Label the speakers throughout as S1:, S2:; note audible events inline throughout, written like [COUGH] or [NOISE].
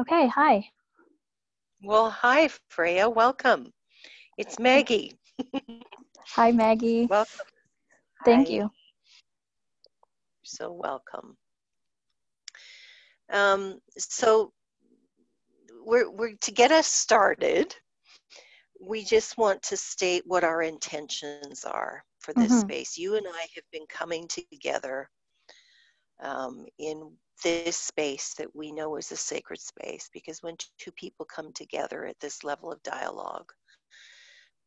S1: Okay, hi.
S2: Well, hi, Freya. Welcome. It's Maggie. [LAUGHS]
S1: Hi, Maggie.
S2: welcome.
S1: Thank
S2: Hi.
S1: You're
S2: So welcome. Um, so we're, we're to get us started. We just want to state what our intentions are for this
S1: Mhm.
S2: space. You and I have been coming together um, in this space that we know is a sacred space because when two people come together at this level of dialogue,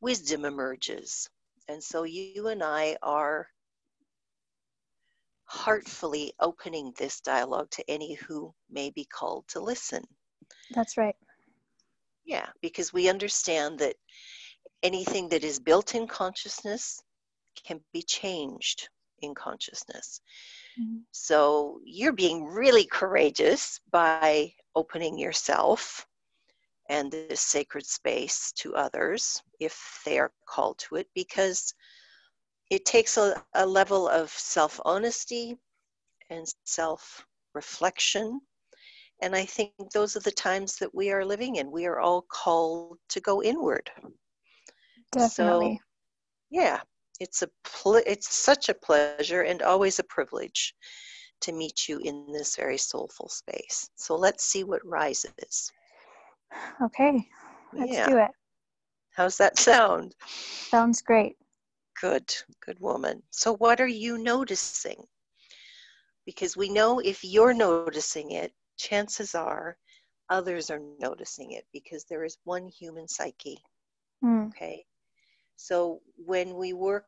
S2: wisdom emerges. And so you and I are heartfully opening this dialogue to any who may be called to listen.
S1: That's right.
S2: Yeah, because we understand that anything that is built in consciousness can be changed in consciousness.
S1: Mhm.
S2: So you're being really courageous by opening yourself and this sacred space to others if they are called to it because it takes a, a level of self honesty and self reflection. And I think those are the times that we are living in. We are all called to go inward.
S1: Definitely.
S2: So, yeah, it's a ple- it's such a pleasure and always a privilege to meet you in this very soulful space. So let's see what rises.
S1: Okay, let's
S2: yeah,
S1: do it.
S2: how's that sound?
S1: Sounds great.
S2: Good, good woman. So what are you noticing? Because we know if you're noticing it, chances are others are noticing it because there is one human psyche.
S1: Mm,
S2: Okay. So when we work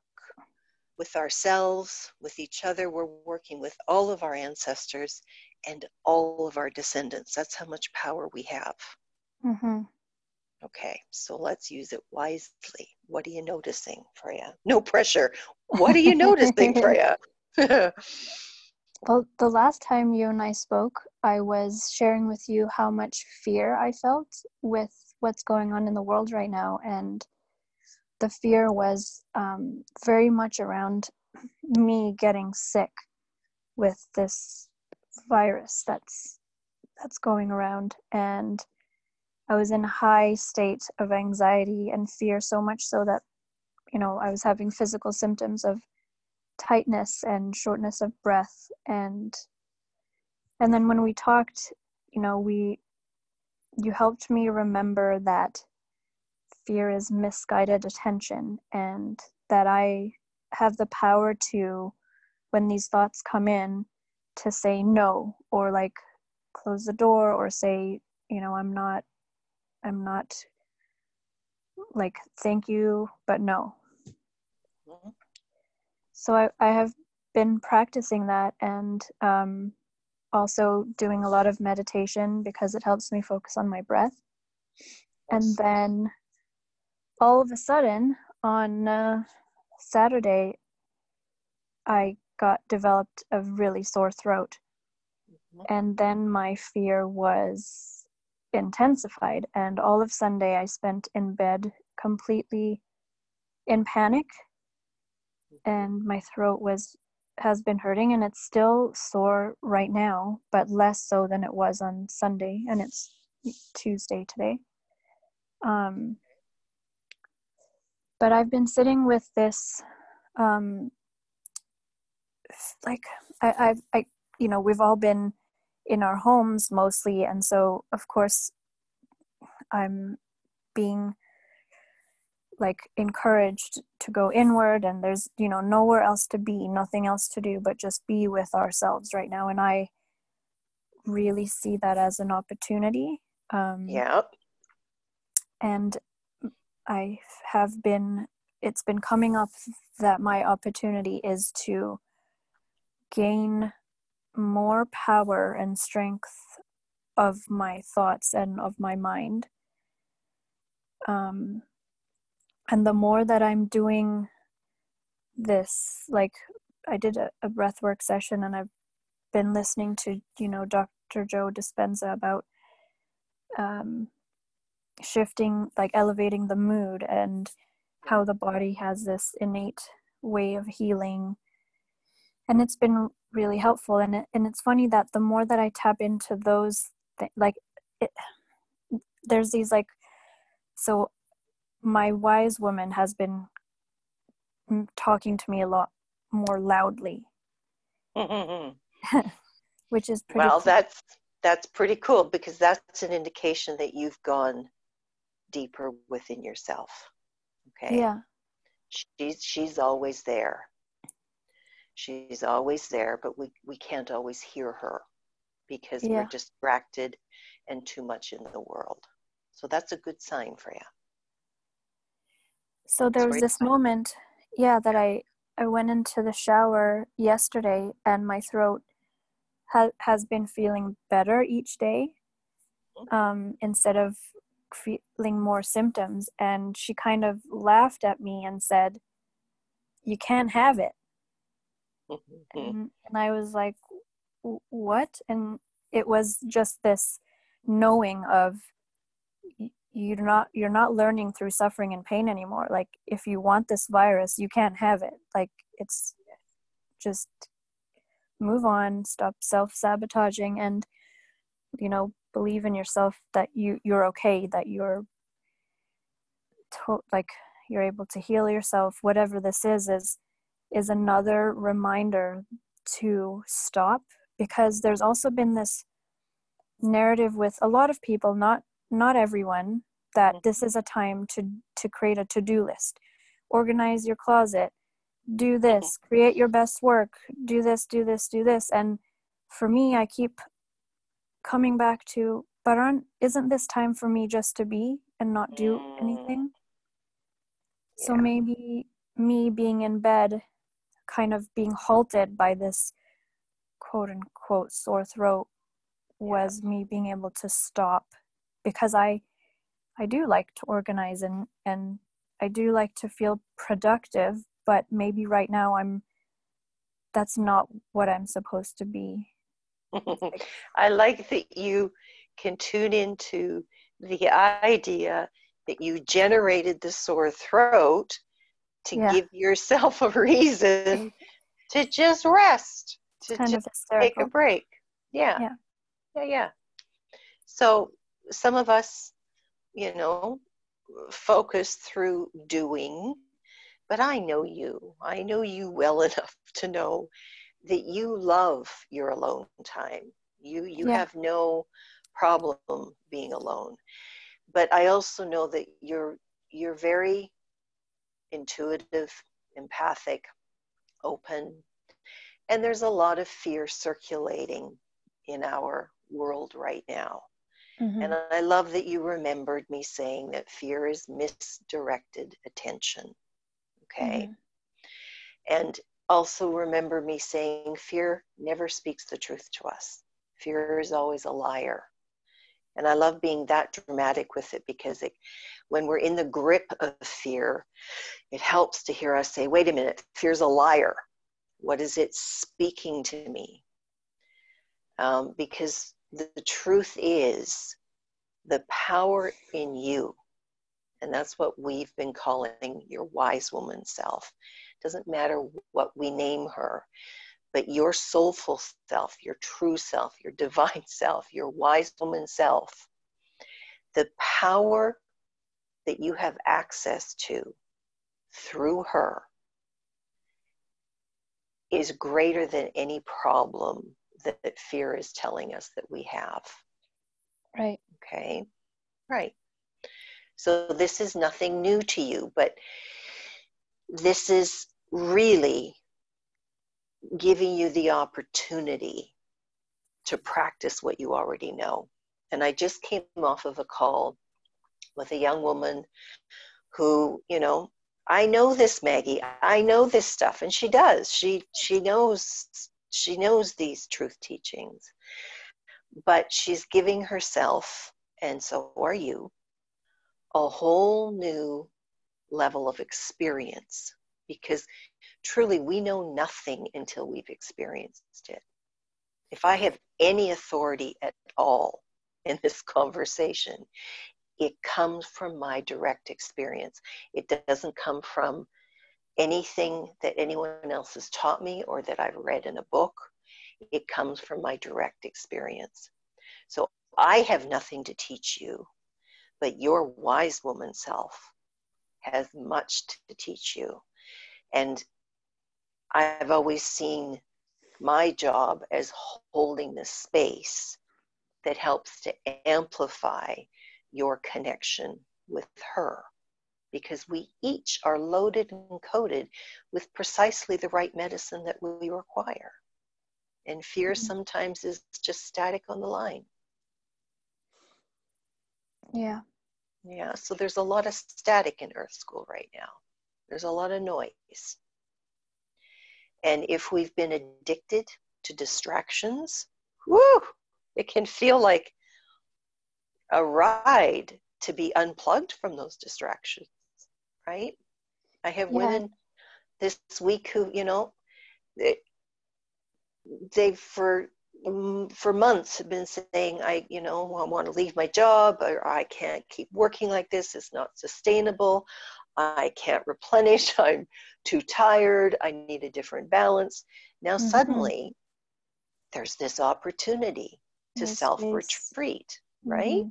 S2: with ourselves, with each other, we're working with all of our ancestors and all of our descendants. That's how much power we have.
S1: hmm
S2: Okay, so let's use it wisely. What are you noticing, Freya? [LAUGHS] No pressure. What are you noticing, Freya? [LAUGHS]
S1: Well, the last time you and I spoke, I was sharing with you how much fear I felt with what's going on in the world right now. And the fear was um, very much around me getting sick with this virus that's that's going around. And i was in a high state of anxiety and fear so much so that you know i was having physical symptoms of tightness and shortness of breath. And and then when we talked you know we you helped me remember that fear is misguided attention and that i have the power to when these thoughts come in to say no or like close the door or say you know i'm not i'm not like thank you but no. So i, I have been practicing that and um, also doing a lot of meditation because it helps me focus on my breath. And then all of a sudden on uh, saturday i got developed a really sore throat. And then my fear was intensified and all of sunday i spent in bed completely in panic. And my throat was has been hurting and it's still sore right now but less so than it was on sunday and it's tuesday today. Um, but i've been sitting with this um, like I, I've I you know we've all been in our homes mostly and so of course i'm being like encouraged to go inward and there's you know nowhere else to be nothing else to do but just be with ourselves right now and i really see that as an opportunity um,
S2: yeah.
S1: and i have been it's been coming up that my opportunity is to gain more power and strength of my thoughts and of my mind. Um, and the more that i'm doing this like i did a, a breath work session and i've been listening to you know dr joe dispenza about um, shifting like elevating the mood and how the body has this innate way of healing. And it's been really helpful and it, and it's funny that the more that i tap into those th- like it, there's these like so my wise woman has been talking to me a lot more loudly. [LAUGHS] Which is
S2: pretty well cool. that's that's pretty cool because that's an indication that you've gone deeper within yourself okay?
S1: Yeah.
S2: She's she's always there. She's always there but we we can't always hear her because yeah. we're distracted and too much in the world. So that's a good sign for you
S1: so there was this moment yeah that i i went into the shower yesterday and my throat ha- has been feeling better each day mm-hmm. um, instead of feeling more symptoms and she kind of laughed at me and said you can't have it. Mm-hmm. and, and i was like what? And it was just this knowing of you're not you're not learning through suffering and pain anymore. Like if you want this virus you can't have it. Like it's just move on. Stop self-sabotaging. And you know believe in yourself that you you're okay that you're to- like you're able to heal yourself. Whatever this is is is another reminder to stop because there's also been this narrative with a lot of people not not everyone that mm-hmm. this is a time to to create a to-do list. Organize your closet. Do mm-hmm. this create your best work. Do this do this do this. And for me i keep coming back to but aren't isn't this time for me just to be and not do mm. anything yeah. so maybe me being in bed kind of being halted by this quote unquote sore throat was yeah. me being able to stop because i i do like to organize and and i do like to feel productive but maybe right now i'm that's not what i'm supposed to be
S2: i like that you can tune into the idea that you generated the sore throat to yeah. give yourself [LAUGHS] a reason to just rest to just take a break. Yeah. Yeah. Yeah yeah. So some of us you know focus through doing but I know you. I know you well [LAUGHS] enough to know that you love your alone time. You you yeah. have no problem being alone. But I also know that you're you're very intuitive, empathic, open. And there's a lot of fear circulating in our world right now. Mm-hmm. And I love that you remembered me saying that fear is misdirected attention. Okay. Mm-hmm. And also remember me saying fear never speaks the truth to us. Fear is always a liar. And I love being that dramatic with it because it, when we're in the grip of fear, it helps to hear us say, wait a minute, fear's a liar. What is it speaking to me? Um, because the, the truth is the power in you and that's what we've been calling your wise woman self. Doesn't matter what we name her, but your soulful self, your true self, your [LAUGHS] divine self, your wise woman self, the power that you have access to through her is greater than any problem that, that fear is telling us that we have.
S1: Right.
S2: Okay. Right. So this is nothing new to you, but this is really giving you the opportunity to practice what you already know. And I just came off of a call with a young woman who, you know, I know this Maggie. I know this stuff and she does. She she knows she knows these truth teachings. But she's giving herself and so are you a whole new level of experience because truly we know nothing until we've experienced it. If I have any authority at all in this conversation, it comes from my direct experience. It doesn't come from anything that anyone else has taught me or that I've read in a book. It comes from my direct experience. So I have nothing to teach you, but your wise woman self has much to teach you. And I've always seen my job as holding the space that helps to amplify your connection with her because we each are loaded and coated with precisely the right medicine that we require. And fear mm-hmm. sometimes is just static on the line.
S1: Yeah.
S2: Yeah, so there's a lot of static in Earth School right now. There's a lot of noise. And if we've been addicted to distractions, whoo, it can feel like a ride to be unplugged from those distractions, right? I have yeah. women this week who, you know, they, they've for for months have been saying, I, you know, I want to leave my job, or I can't keep working like this. It's not sustainable. I can't replenish. [LAUGHS] I'm too tired. I need a different balance. Now, mm-hmm. suddenly, there's this opportunity to yes, self retreat, right? Mm-hmm.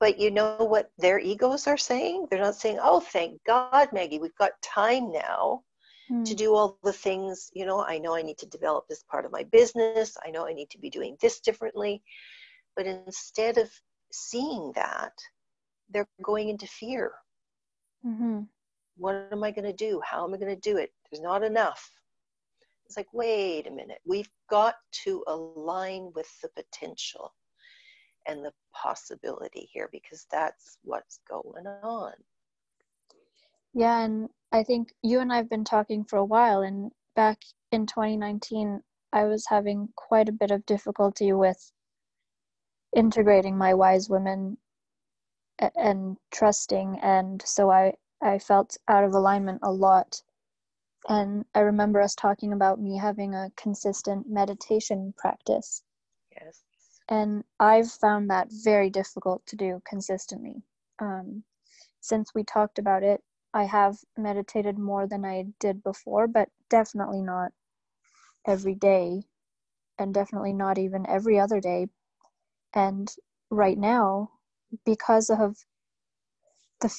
S2: But you know what their egos are saying? They're not saying, oh, thank God, Maggie, we've got time now mm. to do all the things. You know, I know I need to develop this part of my business. I know I need to be doing this differently. But instead of seeing that, they're going into fear. Mm-hmm. What am I going to do? How am I going to do it? There's not enough. It's like, wait a minute. We've got to align with the potential and the possibility here because that's what's going on.
S1: Yeah, and I think you and I have been talking for a while, and back in 2019, I was having quite a bit of difficulty with integrating my wise women and trusting, and so I I felt out of alignment a lot. And I remember us talking about me having a consistent meditation practice.
S2: Yes.
S1: And I've found that very difficult to do consistently. Um, since we talked about it, I have meditated more than I did before, but definitely not every day, and definitely not even every other day. And right now, because of the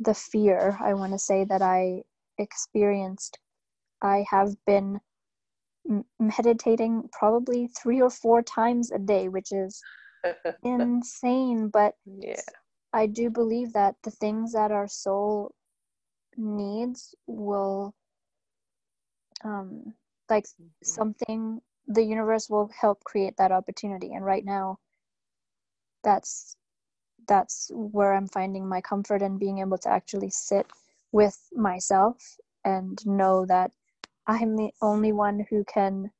S1: the fear, I want to say that I experienced, I have been meditating probably three or four times a day, which is [LAUGHS] insane. But
S2: yeah.
S1: I do believe that the things that our soul needs will um like something the universe will help create that opportunity. And right now that's that's where i'm finding my comfort and being able to actually sit with myself and know that i'm the only one who can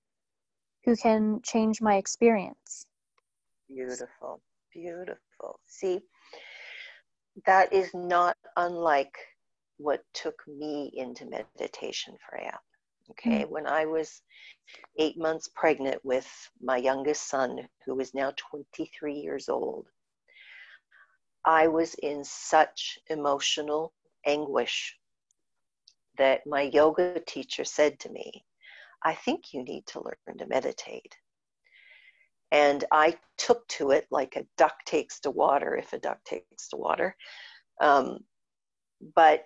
S1: who can change my experience.
S2: Beautiful. Beautiful. See that is not unlike what took me into meditation Freya. Okay, mm-hmm. when I was eight months pregnant with my youngest son, who is now 23 years old, I was in such emotional anguish that my yoga teacher said to me, I think you need to learn to meditate. And I took to it like a duck takes to water, if a duck takes to water. Um, but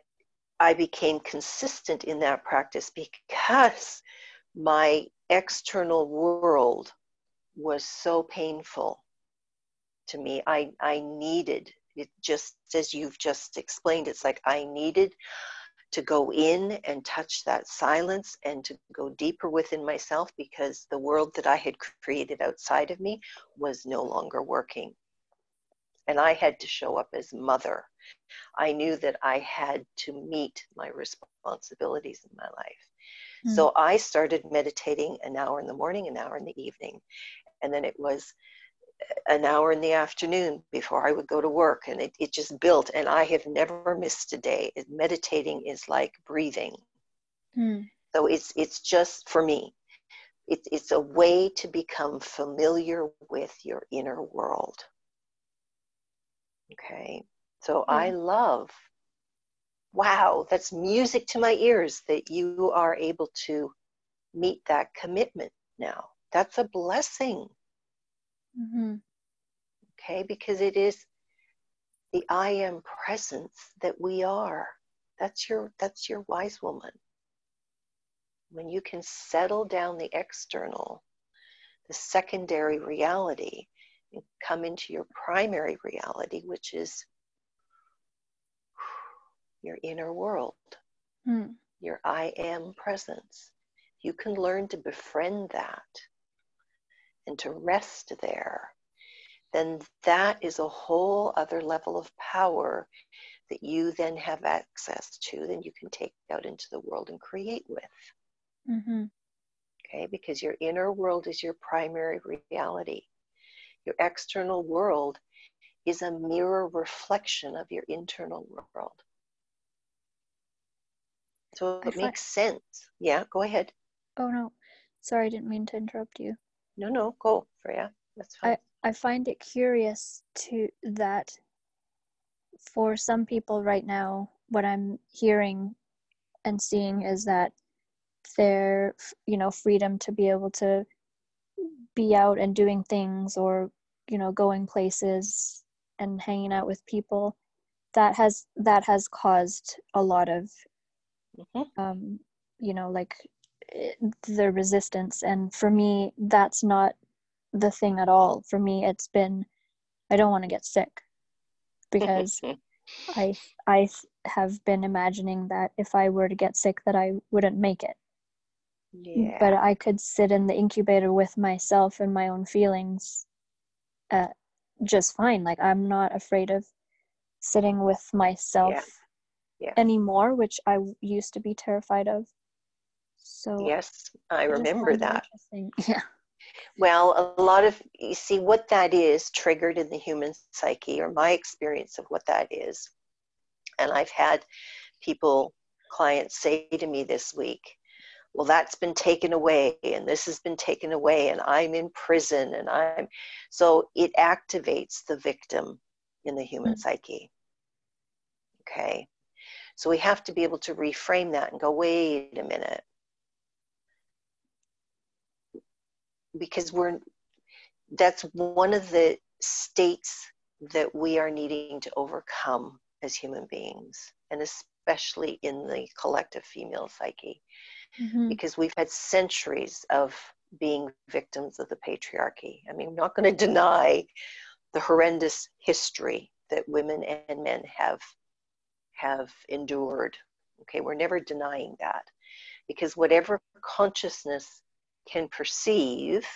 S2: I became consistent in that practice because my external world was so painful to me. I, I needed it just as you've just explained. It's like I needed to go in and touch that silence and to go deeper within myself because the world that I had created outside of me was no longer working. And I had to show up as mother I knew that I had to meet my responsibilities in my life. Mm. So I started meditating an hour in the morning, an hour in the evening. And then it was an hour in the afternoon before I would go to work. And it, it just built. And I have never missed a day. Meditating is like breathing. Mm. So it's, it's just for me. It, it's a way to become familiar with your inner world. Okay. So mm-hmm. I love, wow, that's music to my ears that you are able to meet that commitment now. That's a blessing.
S1: Mm-hmm.
S2: Okay, because it is the I am presence that we are. That's your that's your wise woman. When you can settle down the external, the secondary reality, come into your primary reality, which is your inner world,
S1: mm.
S2: your I am presence. You can learn to befriend that and to rest there, then that is a whole other level of power that you then have access to, then you can take out into the world and create with.
S1: Mm-hmm.
S2: Okay, because your inner world is your primary reality. Your external world is a mirror reflection of your internal world. So it makes sense. Yeah, go ahead.
S1: Oh no, sorry, I didn't mean to interrupt you.
S2: No, no, go, Freya. That's fine.
S1: I, I find it curious to that for some people right now, what I'm hearing and seeing is that their, you know, freedom to be able to be out and doing things or, you know, going places and hanging out with people, that has that has caused a lot of,
S2: mm-hmm.
S1: um, you know, like the resistance. And for me that's not the thing at all. For me it's been i don't want to get sick because [LAUGHS] i i have been imagining that if i were to get sick that i wouldn't make it
S2: yeah.
S1: but i could sit in the incubator with myself and my own feelings uh, just fine like i'm not afraid of sitting with myself
S2: yeah. Yeah.
S1: anymore which i used to be terrified of so
S2: yes, I remember that. [LAUGHS]
S1: Yeah.
S2: Well, a lot of you see what that is triggered in the human psyche, or my experience of what that is. And I've had people, clients say to me this week, well, that's been taken away, and this has been taken away, and I'm in prison, and I'm so it activates the victim in the human mm-hmm. psyche. Okay. So we have to be able to reframe that and go, wait a minute because we're that's one of the states that we are needing to overcome as human beings and especially in the collective female psyche
S1: mm-hmm.
S2: because we've had centuries of being victims of the patriarchy i mean i'm not going to deny the horrendous history that women and men have have endured okay we're never denying that because whatever consciousness can perceive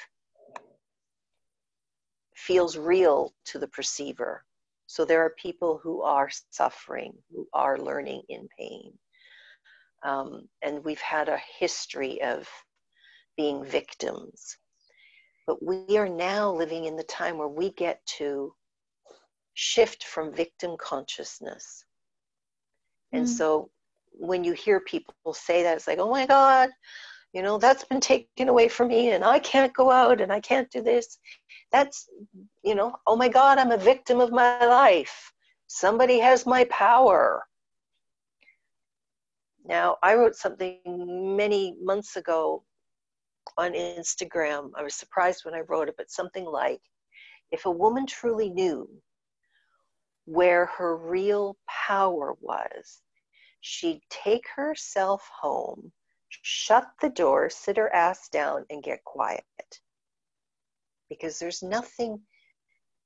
S2: feels real to the perceiver. So there are people who are suffering, who are learning in pain. Um, and we've had a history of being victims. But we are now living in the time where we get to shift from victim consciousness. And mm. so when you hear people say that, it's like, oh my God, you know that's been taken away from me and i can't go out and i can't do this that's you know oh my god i'm a victim of my life somebody has my power now i wrote something many months ago on instagram i was surprised when i wrote it but something like if a woman truly knew where her real power was she'd take herself home shut the door, sit her ass down, and get quiet. Because there's nothing,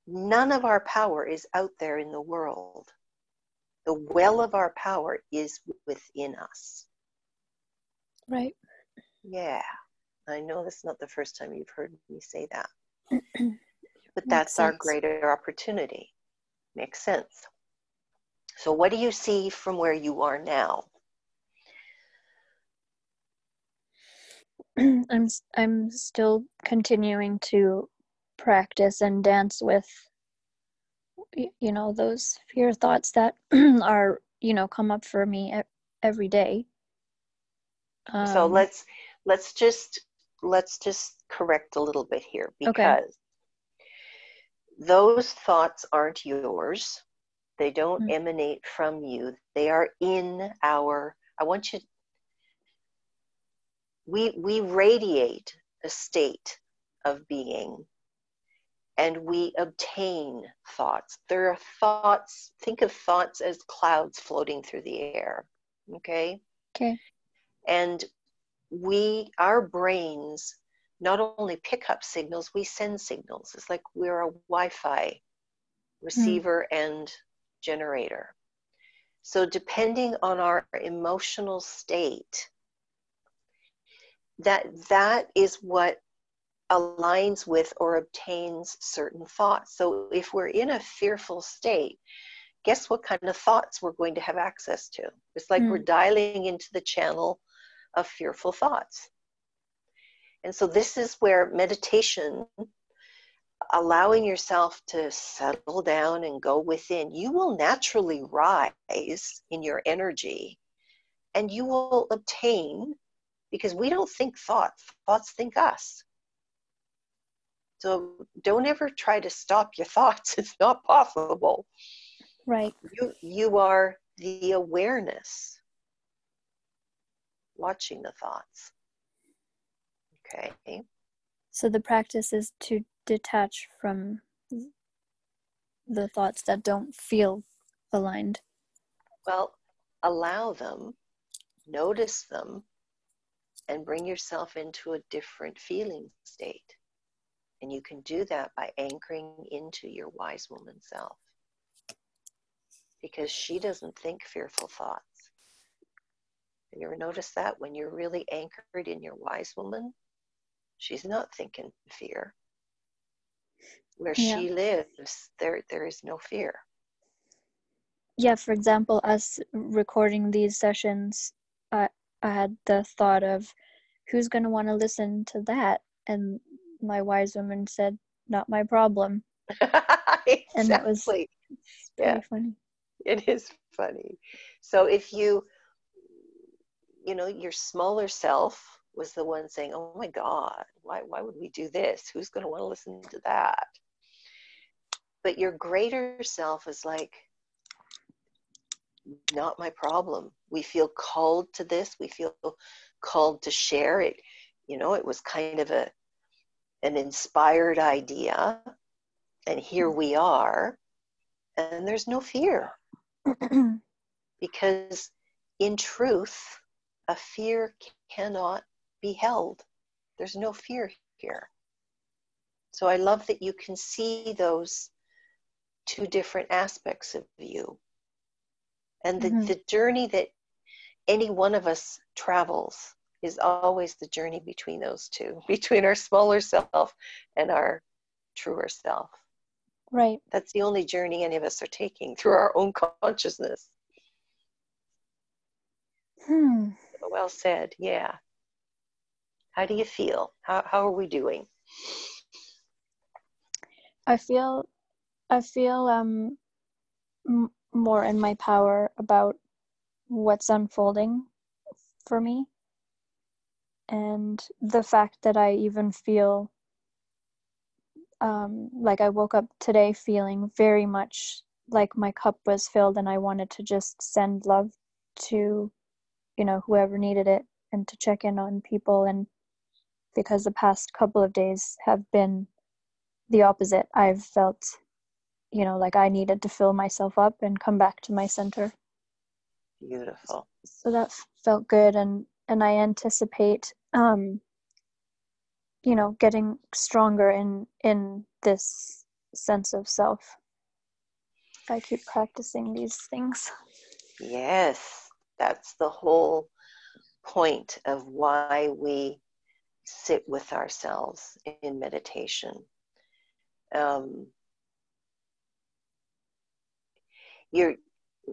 S2: none of our power is out there in the world. The well of our power is within us.
S1: Right.
S2: Yeah. I know that's not the first time you've heard me say that. [CLEARS THROAT] but that's our greater opportunity. Makes sense. So, what do you see from where you are now? [CLEARS THROAT]
S1: I'm I'm still continuing to practice and dance with you know those fear thoughts that [CLEARS THROAT] are you know come up for me every day
S2: um, so let's let's just let's just correct a little bit here because okay. those thoughts aren't yours they don't mm-hmm. emanate from you they are in our i want you we we radiate a state of being and we obtain thoughts. There are thoughts, think of thoughts as clouds floating through the air. Okay?
S1: Okay.
S2: And we, our brains, not only pick up signals, we send signals. It's like we're a Wi Fi receiver mm. and generator. So, depending on our emotional state, that that is what aligns with or obtains certain thoughts. So if we're in a fearful state, guess what kind of thoughts we're going to have access to? It's like mm. we're dialing into the channel of fearful thoughts. And so this is where meditation, allowing yourself to settle down and go within, you will naturally rise in your energy and you will obtain because we don't think thoughts, thoughts think us. So don't ever try to stop your thoughts. [LAUGHS] It's not possible.
S1: Right.
S2: You you are the awareness watching the thoughts. Okay.
S1: So the practice is to detach from the thoughts that don't feel aligned.
S2: Well, allow them, notice them, and bring yourself into a different feeling state. And you can do that by anchoring into your wise woman self. Because she doesn't think fearful thoughts. Have you ever noticed that when you're really anchored in your wise woman, she's not thinking fear. Where yeah. she lives, there there is no fear.
S1: Yeah, for example, us recording these sessions, I I had the thought of who's going to want to listen to that, and my wise woman said, "Not my problem." [LAUGHS]
S2: exactly.
S1: And that was yeah. funny.
S2: It is funny. So if you, you know, your smaller self was the one saying, "Oh my God, why why would we do this? Who's going to want to listen to that?" But your greater self is like, not my problem. We feel called to this. We feel called to share it. You know, it was kind of a an inspired idea, and here we are, and there's no fear. [CLEARS THROAT] because in truth, a fear cannot be held. There's no fear here. So I love that you can see those two different aspects of you. And the, mm-hmm. the journey that any one of us travels is always the journey between those two, [LAUGHS] between our smaller self and our truer self.
S1: Right.
S2: That's the only journey any of us are taking through our own consciousness.
S1: Hmm.
S2: Well said. Yeah. How do you feel? How how are we doing?
S1: I feel I feel um m- more in my power about what's unfolding for me and the fact that I even feel um, like I woke up today feeling very much like my cup was filled and I wanted to just send love to, you know, whoever needed it and to check in on people. And because the past couple of days have been the opposite, I've felt, you know, like I needed to fill myself up and come back to my center.
S2: Beautiful.
S1: So that felt good. And, and I anticipate um, you know getting stronger in in this sense of self. If i keep practicing these things.
S2: Yes that's the whole point of why we sit with ourselves in meditation. Um, you're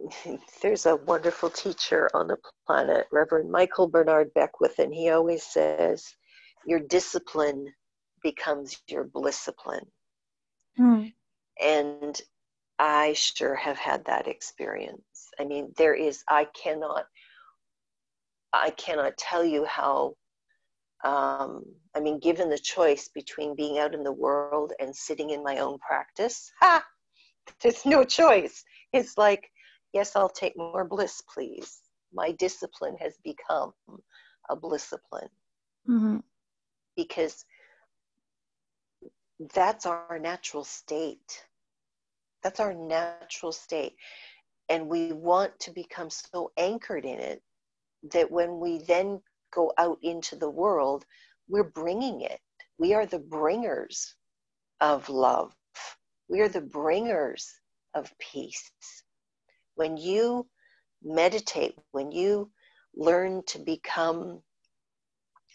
S2: [LAUGHS] there's a wonderful teacher on the planet, Reverend Michael Bernard Beckwith, and he always says, Your discipline becomes your blisscipline.
S1: Hmm.
S2: And I sure have had that experience. I mean, there is, I cannot, I cannot tell you how, um, I mean, given the choice between being out in the world and sitting in my own practice, [LAUGHS] ha! There's no choice. It's like, Yes, I'll take more bliss, please. My discipline has become a blisscipline.
S1: Mm-hmm.
S2: Because that's our natural state. That's our natural state. And we want to become so anchored in it that when we then go out into the world, we're bringing it. We are the bringers of love. We are the bringers of peace. When you meditate, when you learn to become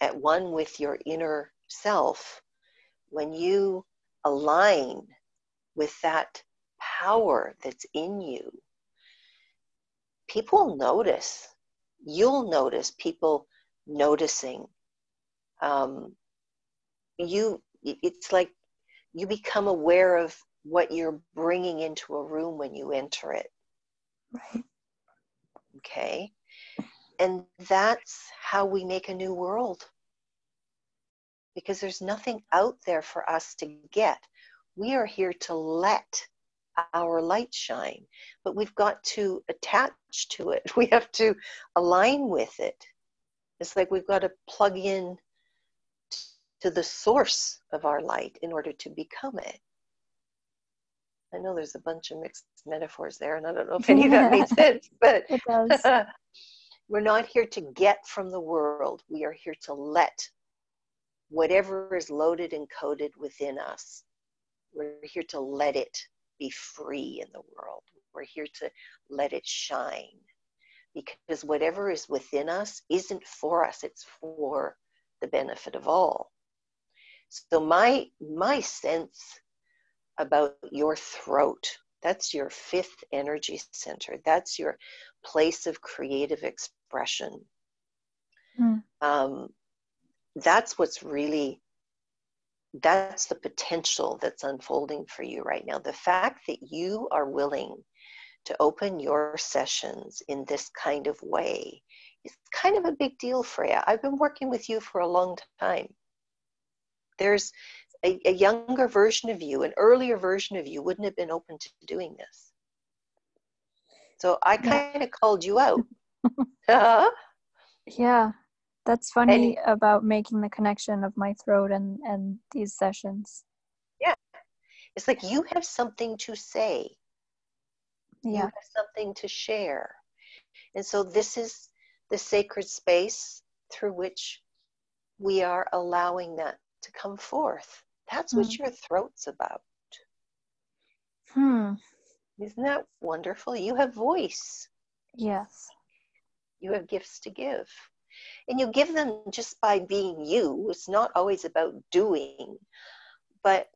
S2: at one with your inner self, when you align with that power that's in you, people notice. You'll notice people noticing. Um, you, it's like you become aware of what you're bringing into a room when you enter it.
S1: Right.
S2: Okay. And that's how we make a new world. Because there's nothing out there for us to get. We are here to let our light shine, but we've got to attach to it. [LAUGHS] We have to align with it. It's like we've got to plug in to the source of our light in order to become it. I know there's a bunch of mixed metaphors there, and I don't know if [LAUGHS] any of that made sense, but
S1: it does. [LAUGHS]
S2: we're not here to get from the world. We are here to let whatever is loaded and coded within us, we're here to let it be free in the world. We're here to let it shine. Because whatever is within us isn't for us, it's for the benefit of all. So my my sense about your throat, that's your fifth energy center. That's your place of creative expression. Mm. Um, that's what's really that's the potential that's unfolding for you right now. The fact that you are willing to open your sessions in this kind of way is kind of a big deal, Freya. I've been working with you for a long time. There's a, a younger version of you, an earlier version of you wouldn't have been open to doing this. So I kind of yeah. called you out. [LAUGHS] uh-huh.
S1: Yeah, that's funny and, about making the connection of my throat and and these sessions.
S2: Yeah, it's like you have something to say. Yeah, you have something to share, and so this is the sacred space through which we are allowing that to come forth. That's what mm. your throat's about.
S1: Hmm.
S2: Isn't that wonderful? You have voice.
S1: Yes.
S2: You have gifts to give. And you give them just by being you. It's not always about doing. But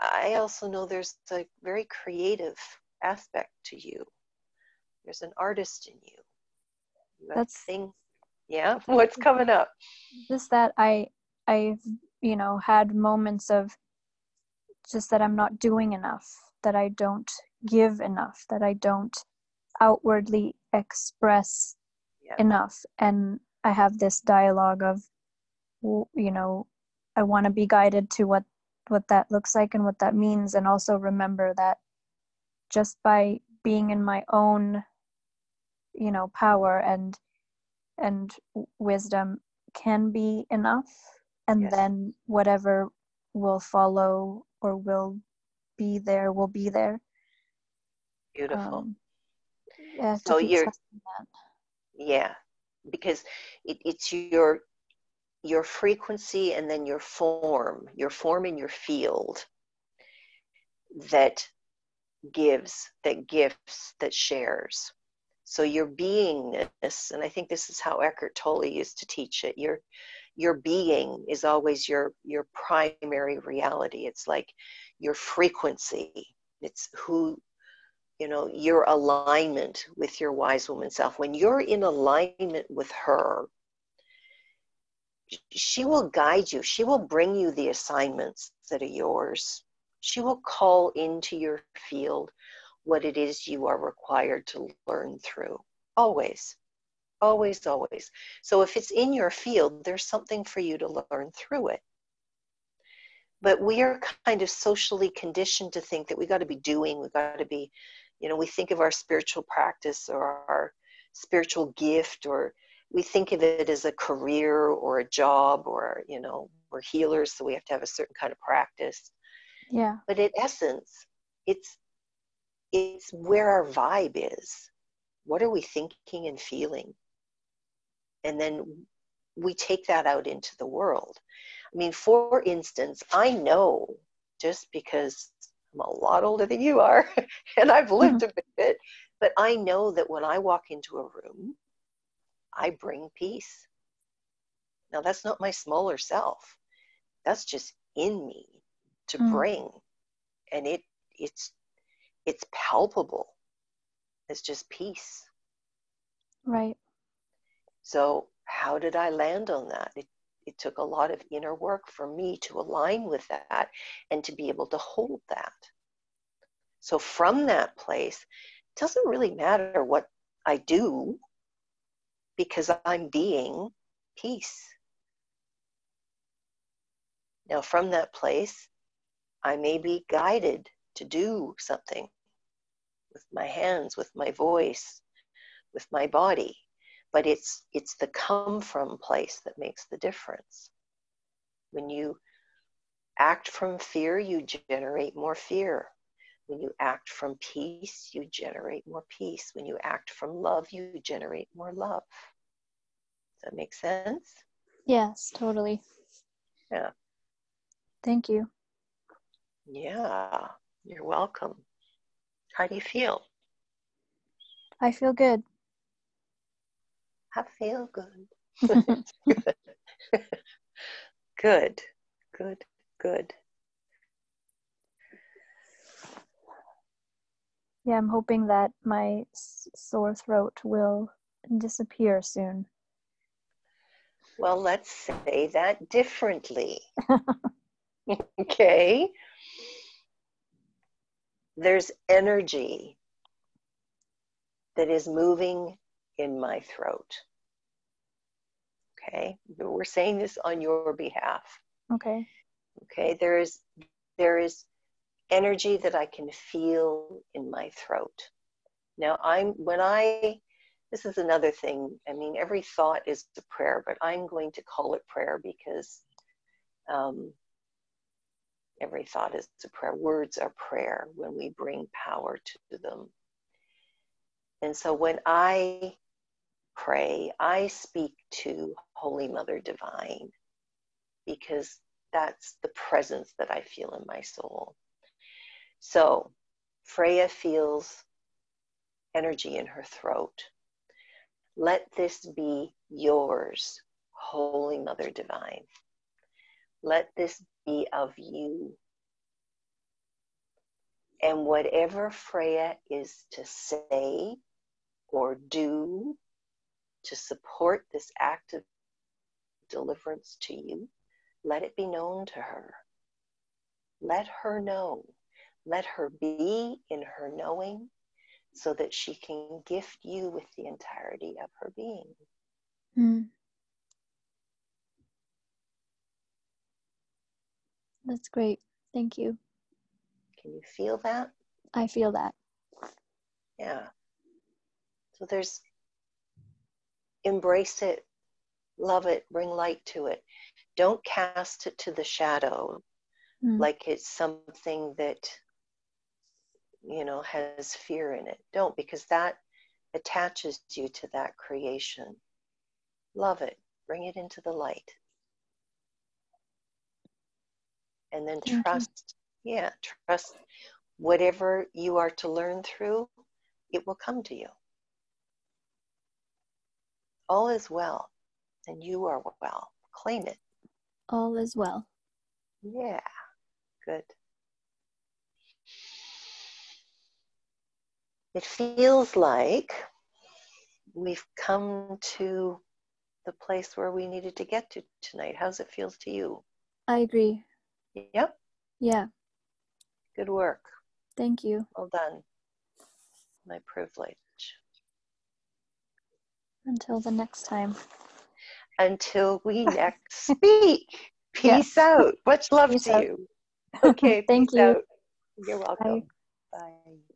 S2: I also know there's a very creative aspect to you. There's an artist in you. you
S1: That's
S2: thing. Yeah. [LAUGHS] What's coming up?
S1: Just that I I've you know had moments of just that i'm not doing enough that i don't give enough that i don't outwardly express yeah. enough. And i have this dialogue of you know i want to be guided to what what that looks like and what that means. And also remember that just by being in my own you know power and and wisdom can be enough and yes. then whatever will follow or will be there will be there.
S2: Beautiful. Um,
S1: yeah so you're
S2: yeah because it, it's your your frequency and then your form your form in your field that gives that gifts that shares. So your beingness and i think this is how eckhart tolle used to teach it your your being is always your your primary reality. It's like your frequency. It's who you know your alignment with your wise woman self. When you're in alignment with her she will guide you. She will bring you the assignments that are yours. She will call into your field what it is you are required to learn through always Always, always. So if it's in your field, there's something for you to learn through it. But we are kind of socially conditioned to think that we got to be doing, we got to be, you know, we think of our spiritual practice or our spiritual gift, or we think of it as a career or a job, or, you know, we're healers, so we have to have a certain kind of practice.
S1: Yeah.
S2: But in essence, it's it's where our vibe is. What are we thinking and feeling? And then we take that out into the world. I mean, for instance, I know just because I'm a lot older than you are [LAUGHS] and I've lived a bit, but I know that when I walk into a room, I bring peace. Now, that's not my smaller self. That's just in me to mm. bring. And it it's it's palpable. It's just peace.
S1: Right.
S2: So how did I land on that? It, it took a lot of inner work for me to align with that and to be able to hold that. So from that place, it doesn't really matter what I do because I'm being peace. Now, from that place, I may be guided to do something with my hands, with my voice, with my body but it's it's the come from place that makes the difference. When you act from fear you generate more fear. When you act from peace you generate more peace. When you act from love you generate more love. Does that make sense?
S1: Yes totally.
S2: Yeah.
S1: Thank you.
S2: Yeah you're welcome. How do you feel?
S1: I feel good
S2: I feel good. [LAUGHS] good, good, good.
S1: Yeah, I'm hoping that my sore throat will disappear soon.
S2: Well, let's say that differently. [LAUGHS] okay. There's energy that is moving in my throat. Okay, we're saying this on your behalf.
S1: Okay.
S2: Okay, there is there is energy that I can feel in my throat. Now I'm when I this is another thing. I mean, every thought is a prayer, but I'm going to call it prayer because um, every thought is a prayer. Words are prayer when we bring power to them. And so when I pray, I speak to Holy Mother Divine because that's the presence that I feel in my soul. So Freya feels energy in her throat. Let this be yours, Holy Mother Divine. Let this be of you. And whatever Freya is to say or do to support this act of deliverance to you, let it be known to her. Let her know. Let her be in her knowing so that she can gift you with the entirety of her being.
S1: Mm. That's great. Thank you.
S2: Can you feel that?
S1: I feel that.
S2: Yeah. So there's embrace it, love it, bring light to it. Don't cast it to the shadow mm. like it's something that, you know, has fear in it. Don't, because that attaches you to that creation. Love it, bring it into the light. And then Thank trust, yeah, trust whatever you are to learn through, it will come to you all is well, and you are well. Claim it.
S1: All is well.
S2: Yeah, good. It feels like we've come to the place where we needed to get to tonight. How's it feel to you?
S1: I agree.
S2: Yep.
S1: Yeah.
S2: Good work.
S1: Thank you.
S2: Well done. My privilege.
S1: Until the next time.
S2: Until we [LAUGHS] next [LAUGHS] speak. Peace out. Much love peace to out. you. [LAUGHS] Okay.
S1: Thank you.
S2: Out. You're welcome. Bye. Bye.